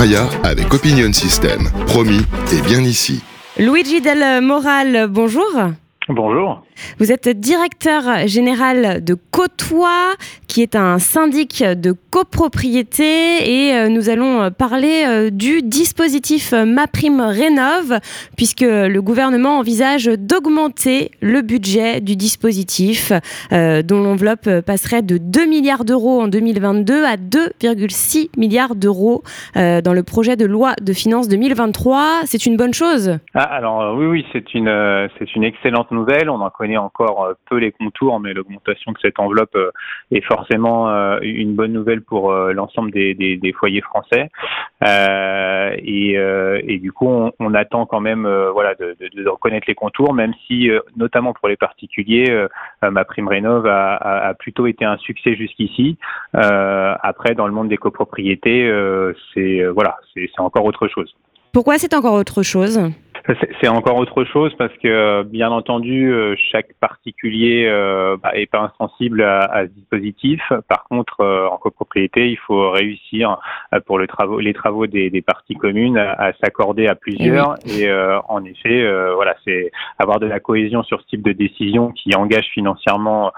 Aya avec Opinion System. Promis et bien ici. Luigi Del Moral, bonjour. Bonjour. Vous êtes directeur général de Côtois, qui est un syndic de copropriété, et euh, nous allons euh, parler euh, du dispositif MaPrime Rénov, puisque le gouvernement envisage d'augmenter le budget du dispositif, dont l'enveloppe passerait de 2 milliards d'euros en 2022 à 2,6 milliards d'euros dans le projet de loi de finances 2023. C'est une bonne chose? Ah, Alors oui, oui, c'est une, c'est une excellente nouvelle. On en connaît encore euh, peu les contours, mais l'augmentation de cette enveloppe euh, est forcément euh, une bonne nouvelle pour l'ensemble des, foyers français. Et, du coup, on, attend quand même voilà, de, de, reconnaître les contours, même si, notamment pour les particuliers, ma prime rénov a, a, plutôt été un succès jusqu'ici. après, dans le monde des copropriétés, c'est voilà, c'est encore autre chose. Pourquoi c'est encore autre chose? C'est encore autre chose parce que, bien entendu, euh, chaque particulier euh, bah, est pas insensible à, ce dispositif. Par contre, euh, en copropriété, il faut réussir pour le travaux, les travaux des, parties communes à, s'accorder à plusieurs. Et, en effet, voilà, c'est avoir de la cohésion sur ce type de décision qui engage financièrement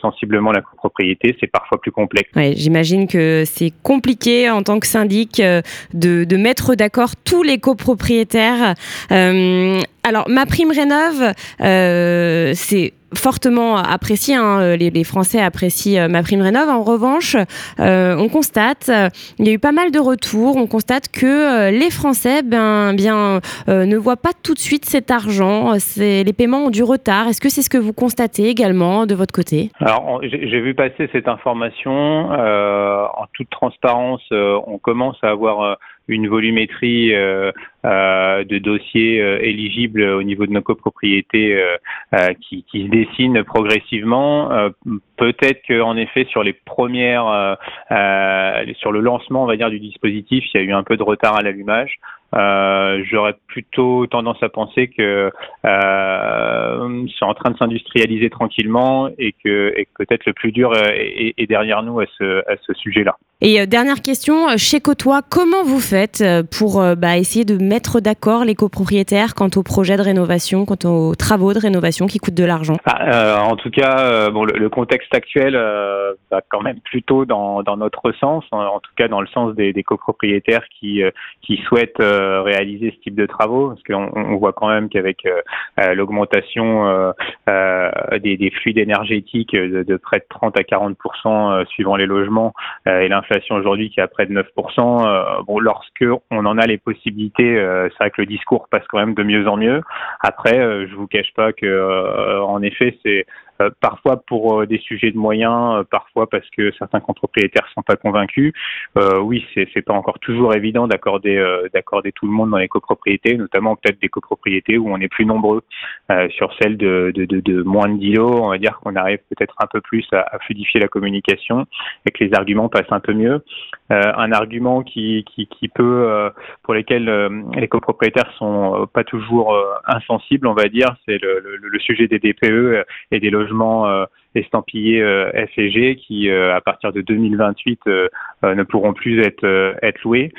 sensiblement la copropriété, c'est parfois plus complexe. J'imagine que c'est compliqué en tant que syndic de, de mettre d'accord tous les copropriétaires. Euh, alors, ma prime rénov, euh, c'est fortement apprécié. Hein, les, Français apprécient euh, ma prime rénov. En revanche, on constate, il y a eu pas mal de retours. On constate que les Français, ben, bien, ne voient pas tout de suite cet argent. Les paiements ont du retard. Est-ce que c'est ce que vous constatez également de votre côté? Alors, j'ai vu passer cette information. en toute transparence, on commence à avoir une volumétrie euh, euh, de dossiers euh, éligibles au niveau de nos copropriétés qui, qui, se dessine progressivement. Peut-être qu'en effet sur les premières, sur le lancement, on va dire, du dispositif, il y a eu un peu de retard à l'allumage. Euh, J'aurais plutôt tendance à penser que euh, c'est en train de s'industrialiser tranquillement et que, peut-être le plus dur est, derrière nous à ce, sujet-là. Et euh, dernière question, chez Côtois, comment vous faites euh, pour euh, bah, essayer de mettre d'accord les copropriétaires quant aux projets de rénovation, quant aux travaux de rénovation qui coûtent de l'argent ah, En tout cas, bon, le, contexte actuel va quand même plutôt dans, dans notre sens, en, tout cas dans le sens des, copropriétaires qui, qui souhaitent réaliser ce type de travaux, parce qu'on on voit quand même qu'avec l'augmentation des, des, fluides énergétiques de, près de 30 à 40 suivant les logements et l'inflation aujourd'hui qui est à près de 9%, euh, bon, lorsque on en a les possibilités, euh, c'est vrai que le discours passe quand même de mieux en mieux. Après, euh, je vous cache pas que, en effet, c'est euh, parfois pour euh, des sujets de moyens, euh, parfois parce que certains copropriétaires sont pas convaincus. oui, c'est c'est pas encore toujours évident d'accorder d'accorder tout le monde dans les copropriétés, notamment peut-être des copropriétés où on est plus nombreux. sur celles de, de, de, de, moins de 10 lots, on va dire qu'on arrive peut-être un peu plus à, à, fluidifier la communication et que les arguments passent un peu mieux. un argument qui, qui, qui peut, pour lesquels les copropriétaires sont pas toujours insensibles, on va dire, c'est le, le, le, sujet des DPE et des logements logements estampillés euh, G qui, euh, à partir de 2028, euh, ne pourront plus être, être loués.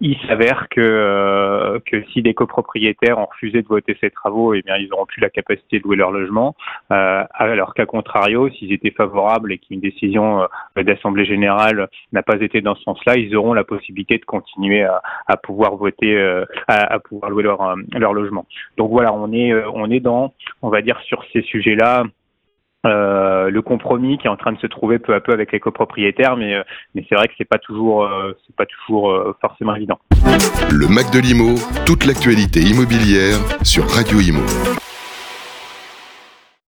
il s'avère que, que si des copropriétaires ont refusé de voter ces travaux, eh bien, ils n'auront plus la capacité de louer leur logement. alors qu'à contrario, s'ils étaient favorables et qu'une décision d'Assemblée générale n'a pas été dans ce sens-là, ils auront la possibilité de continuer à, pouvoir voter, à, pouvoir louer leur, leur logement. Donc voilà, on est, on est dans, on va dire, sur ces sujets-là, euh, le compromis qui est en train de se trouver peu à peu avec les copropriétaires, mais, euh, mais c'est vrai que c'est pas toujours, euh, c'est pas toujours forcément évident. Le Mac de l'Imo, toute l'actualité immobilière sur Radio Imo.